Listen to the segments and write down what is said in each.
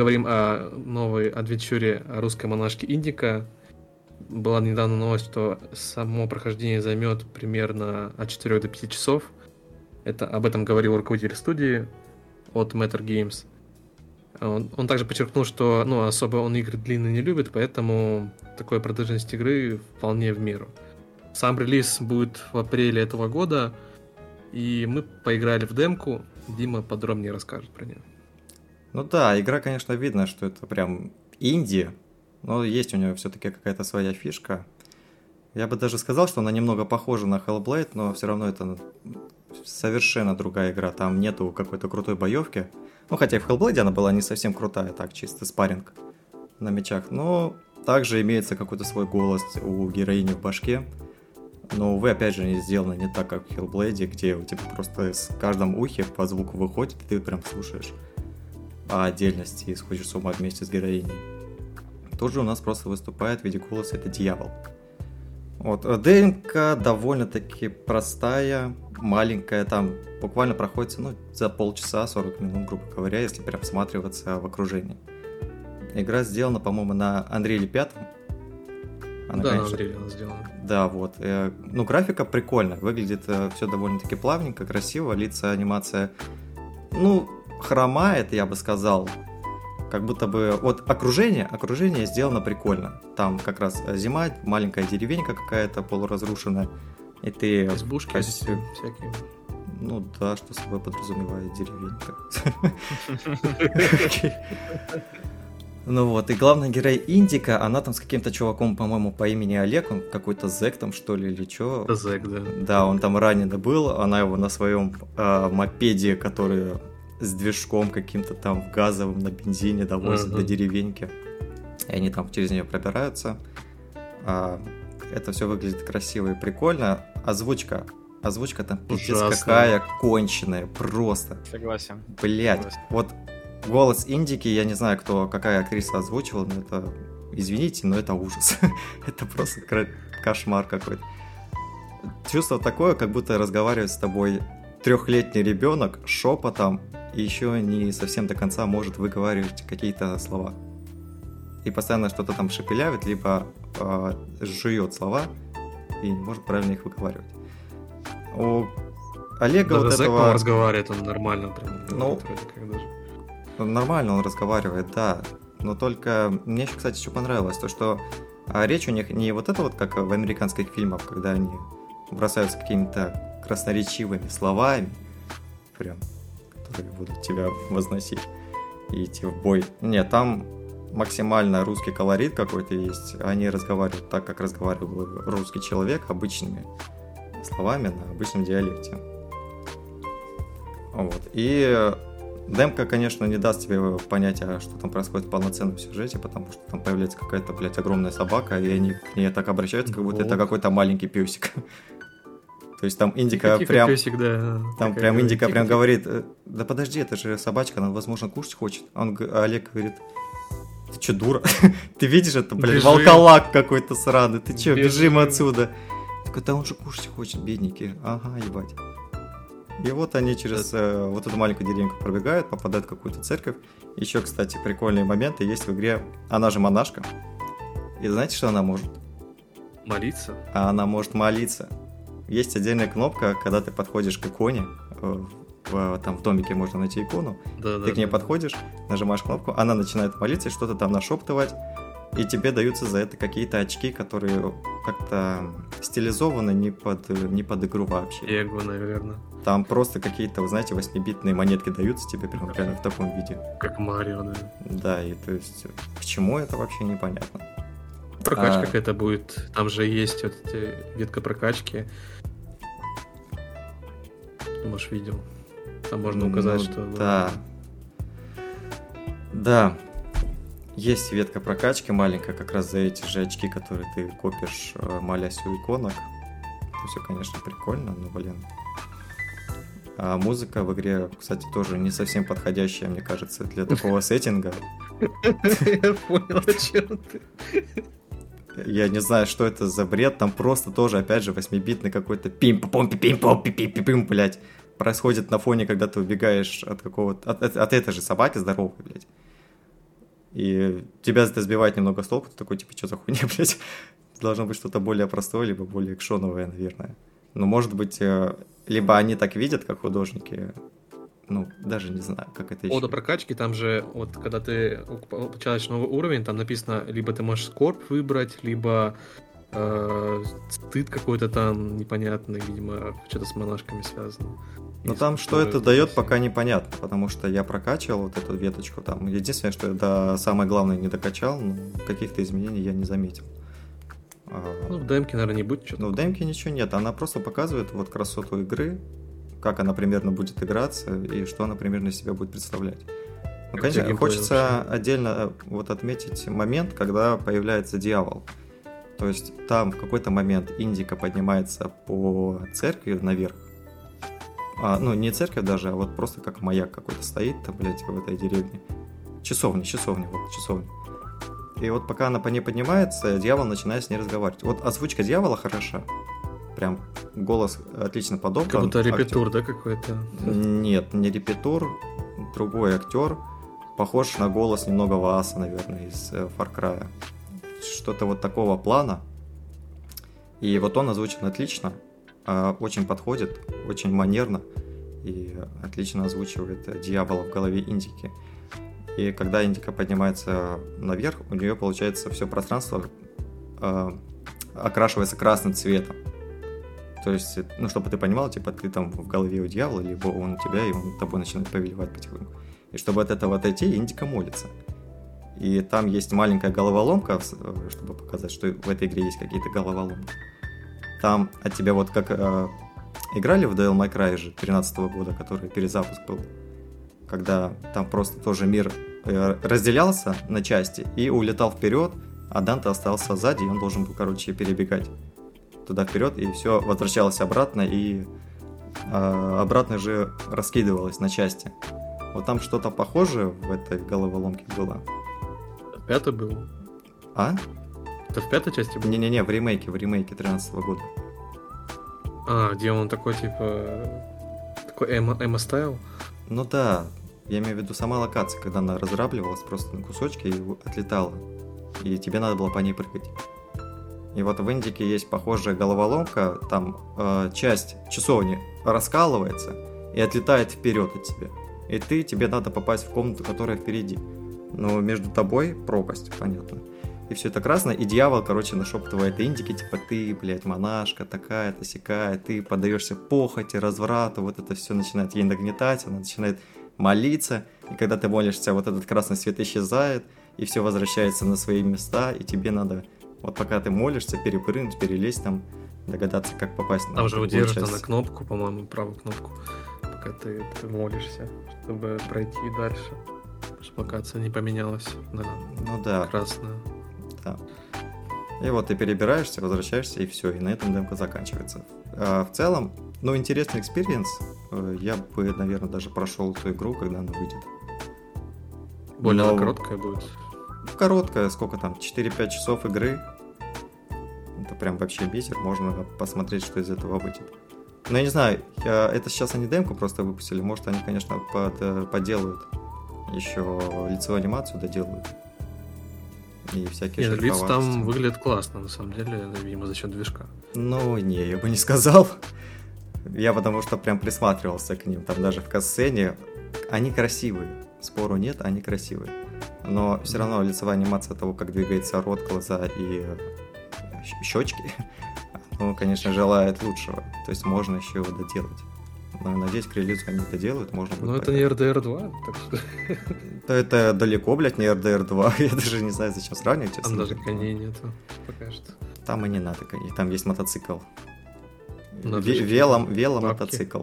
говорим о новой адвенчуре русской монашки Индика. Была недавно новость, что само прохождение займет примерно от 4 до 5 часов. Это об этом говорил руководитель студии от Matter Games. Он, он также подчеркнул, что ну, особо он игры длинные не любит, поэтому такой продолжительность игры вполне в меру. Сам релиз будет в апреле этого года, и мы поиграли в демку. Дима подробнее расскажет про нее. Ну да, игра, конечно, видно, что это прям инди, но есть у нее все-таки какая-то своя фишка. Я бы даже сказал, что она немного похожа на Hellblade, но все равно это совершенно другая игра. Там нету какой-то крутой боевки. Ну, хотя и в Hellblade она была не совсем крутая, так, чисто спарринг на мечах. Но также имеется какой-то свой голос у героини в башке. Но, увы, опять же, не сделано не так, как в Hellblade, где у тебя просто с каждом ухе по звуку выходит, и ты прям слушаешь по отдельности и сходишь с ума вместе с героиней. Тут же у нас просто выступает в виде голоса это дьявол. Вот, э, ДНК довольно-таки простая, маленькая, там буквально проходится ну, за полчаса, 40 минут, грубо говоря, если прям всматриваться в окружение. Игра сделана, по-моему, на Unreal 5. Она, да, конечно, на она сделана. Да, вот. Э, ну, графика прикольная, выглядит э, все довольно-таки плавненько, красиво, лица, анимация, ну, хромает, я бы сказал, как будто бы вот окружение, окружение сделано прикольно. Там как раз зима, маленькая деревенька какая-то полуразрушенная, и ты... Избушки качестве... всякие. Ну да, что собой подразумевает деревенька. Ну вот, и главная герой Индика, она там с каким-то чуваком, по-моему, по имени Олег, он какой-то зэк там, что ли, или что. Зэк, да. Да, он там ранен был, она его на своем э, мопеде, который с движком каким-то там газовым на бензине довозят uh-huh. до деревеньки. И они там через нее пробираются. А, это все выглядит красиво и прикольно. Озвучка. Озвучка там пиздец какая конченая, просто. Согласен. Блять, вот голос Индики, я не знаю, кто, какая актриса озвучивала, но это, извините, но это ужас. это просто кошмар какой-то. Чувство такое, как будто разговаривает с тобой трехлетний ребенок шепотом и еще не совсем до конца может выговаривать какие-то слова. И постоянно что-то там шепелявит, либо э, жует слова и не может правильно их выговаривать. У Олега даже вот этого... разговаривает, он нормально прям ну, даже. Нормально он разговаривает, да. Но только мне еще, кстати, что понравилось, то что а речь у них не вот это вот, как в американских фильмах, когда они бросаются какими-то красноречивыми словами, прям которые будут тебя возносить и идти в бой. Нет, там максимально русский колорит какой-то есть. Они разговаривают так, как разговаривал русский человек, обычными словами на обычном диалекте. Вот. И демка, конечно, не даст тебе понять, а что там происходит в полноценном сюжете, потому что там появляется какая-то, блядь, огромная собака, и они к ней так обращаются, как будто вот. это какой-то маленький песик. То есть там Индика тихо, прям... Песик, да, там прям Индика тихо, прям тихо. говорит, «Э, да подожди, это же собачка, она, возможно, кушать хочет. А он, Олег говорит, ты что, дура? ты видишь это, блядь, волколак какой-то сраный, ты что, бежим отсюда. Такой, да он же кушать хочет, бедненький. Ага, ебать. И вот они через э, вот эту маленькую деревеньку пробегают, попадают в какую-то церковь. Еще, кстати, прикольные моменты есть в игре. Она же монашка. И знаете, что она может? Молиться? А она может молиться есть отдельная кнопка, когда ты подходишь к иконе, э, в, там в домике можно найти икону, да, ты да, к ней да. подходишь, нажимаешь кнопку, она начинает молиться что-то там нашептывать, и тебе даются за это какие-то очки, которые как-то стилизованы не под, не под игру вообще. Эго, наверное. Там просто какие-то, вы знаете, 8-битные монетки даются тебе прямо реально в таком виде. Как Марио, да. Да, и то есть к чему это вообще непонятно. Прокачка а... какая-то будет. Там же есть вот эти ветка прокачки. Может, видел. Там можно указать, ну, что... Да. Да. Есть ветка прокачки маленькая, как раз за эти же очки, которые ты копишь, э, молясь у иконок. Это все, конечно, прикольно, но, блин. А музыка в игре, кстати, тоже не совсем подходящая, мне кажется, для такого сеттинга. Я понял, о чем ты. Я не знаю, что это за бред. Там просто тоже, опять же, 8-битный какой-то пим пом пим пим пом пим пим пим блядь. Происходит на фоне, когда ты убегаешь от какого-то... От, от, от этой же собаки здоровой, блядь. И тебя это сбивает немного с толку, ты такой, типа, что за хуйня, блядь? Должно быть что-то более простое, либо более экшоновое, наверное. Но, может быть, э, либо они так видят, как художники, ну, даже не знаю, как это еще. Ода прокачки, там же, вот, когда ты получаешь новый уровень, там написано, либо ты можешь скорб выбрать, либо э, стыд какой-то там непонятный, видимо, что-то с монашками связано. Но там что это дает, пока непонятно, потому что я прокачивал вот эту веточку там. Единственное, что я до самое главное не докачал, но каких-то изменений я не заметил. А, ну, в демке, наверное, не будет что-то. Ну, в демке ничего нет. Она просто показывает вот красоту игры, как она примерно будет играться и что она примерно из себя будет представлять. Ну, конечно, хочется вообще? отдельно э, вот отметить момент, когда появляется дьявол. То есть там в какой-то момент Индика поднимается по церкви наверх, а, ну, не церковь даже, а вот просто как маяк какой-то стоит там, блядь, в этой деревне. Часовня, часовня, вот, часовня. И вот пока она по ней поднимается, дьявол начинает с ней разговаривать. Вот озвучка дьявола хороша. Прям голос отлично подобран. Как будто репетур, актер. да, какой-то? Нет, не репетур, другой актер. Похож на голос немного Вааса, наверное, из э, Far Cry. Что-то вот такого плана. И вот он озвучен отлично. А, очень подходит, очень манерно и отлично озвучивает дьявола в голове Индики. И когда Индика поднимается наверх, у нее получается все пространство э, окрашивается красным цветом. То есть, ну, чтобы ты понимал, типа, ты там в голове у дьявола, либо он у тебя, и он тобой начинает повелевать потихоньку. И чтобы от этого отойти, Индика молится. И там есть маленькая головоломка, чтобы показать, что в этой игре есть какие-то головоломки. Там от тебя вот как э, играли в Devil May Cry же 13 года, который перезапуск был, когда там просто тоже мир э, разделялся на части и улетал вперед, а Данте остался сзади, и он должен был, короче, перебегать туда вперед, и все возвращалось обратно, и э, обратно же раскидывалось на части. Вот там что-то похожее в этой головоломке было. Пятый был. А? Это в пятой части было? Не-не-не, в ремейке, в ремейке 13 -го года. А, где он такой, типа... Такой эмо-стайл? Ну да, я имею в виду сама локация, когда она разрабливалась просто на кусочки и отлетала. И тебе надо было по ней прыгать. И вот в Индике есть похожая головоломка, там э, часть часовни раскалывается и отлетает вперед от тебя. И ты, тебе надо попасть в комнату, которая впереди. Но между тобой пропасть, понятно и все это красное, и дьявол, короче, нашептывает индики, типа, ты, блядь, монашка такая-то, сякая, ты подаешься похоти, разврату, вот это все начинает ей нагнетать, она начинает молиться, и когда ты молишься, вот этот красный свет исчезает, и все возвращается на свои места, и тебе надо, вот пока ты молишься, перепрыгнуть, перелезть там, догадаться, как попасть на... Там же удерживается на кнопку, по-моему, правую кнопку, пока ты, ты молишься, чтобы пройти дальше. Чтобы локация не поменялась на ну, да. красную. Да. И вот ты перебираешься, возвращаешься, и все, и на этом демка заканчивается. А в целом, ну, интересный experience. Э, я бы, наверное, даже прошел эту игру, когда она выйдет. Более Но... короткая будет? Короткая, сколько там, 4-5 часов игры. Это прям вообще бисер, можно посмотреть, что из этого выйдет. Но я не знаю, я, это сейчас они демку просто выпустили, может они, конечно, под, э, поделают еще лицевую анимацию доделают и всякие Нет, лица там выглядят классно, на самом деле, видимо, за счет движка. Ну, не, я бы не сказал. Я потому что прям присматривался к ним. Там даже в касцене они красивые. Спору нет, они красивые. Но все равно лицевая анимация того, как двигается рот, глаза и щечки, ну, конечно, желает лучшего. То есть можно еще его доделать. Но надеюсь, к релизу они это делают, можно будет. Ну, это не RDR 2, так что... Да это далеко, блядь, не RDR 2. Я даже не знаю, зачем сравнивать. Там даже коней нету, пока что. Там и не надо коней, там есть мотоцикл. Велом, веломотоцикл.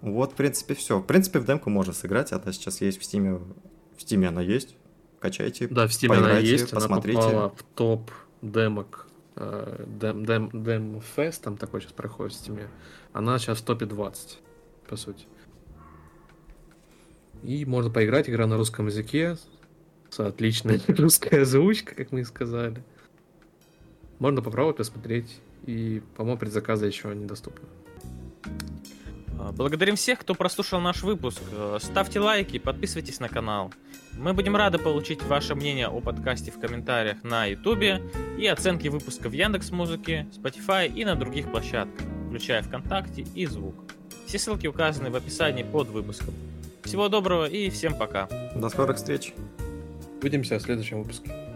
Вот, в принципе, все. В принципе, в демку можно сыграть, она сейчас есть в стиме. В стиме она есть. Качайте. Да, в стиме она есть, посмотрите. она попала в топ демок Dem, Dem, Demo Fest, там такой сейчас проходит в стиме, она сейчас в топе 20, по сути. И можно поиграть, игра на русском языке, с отличной русской озвучкой, как мы и сказали. Можно попробовать посмотреть, и, по-моему, предзаказы еще недоступны. А, благодарим всех, кто прослушал наш выпуск. Э, ставьте лайки, подписывайтесь на канал. Мы будем рады получить ваше мнение о подкасте в комментариях на YouTube и оценки выпуска в Яндекс Музыке, Spotify и на других площадках, включая ВКонтакте и Звук. Все ссылки указаны в описании под выпуском. Всего доброго и всем пока. До скорых встреч. Увидимся в следующем выпуске.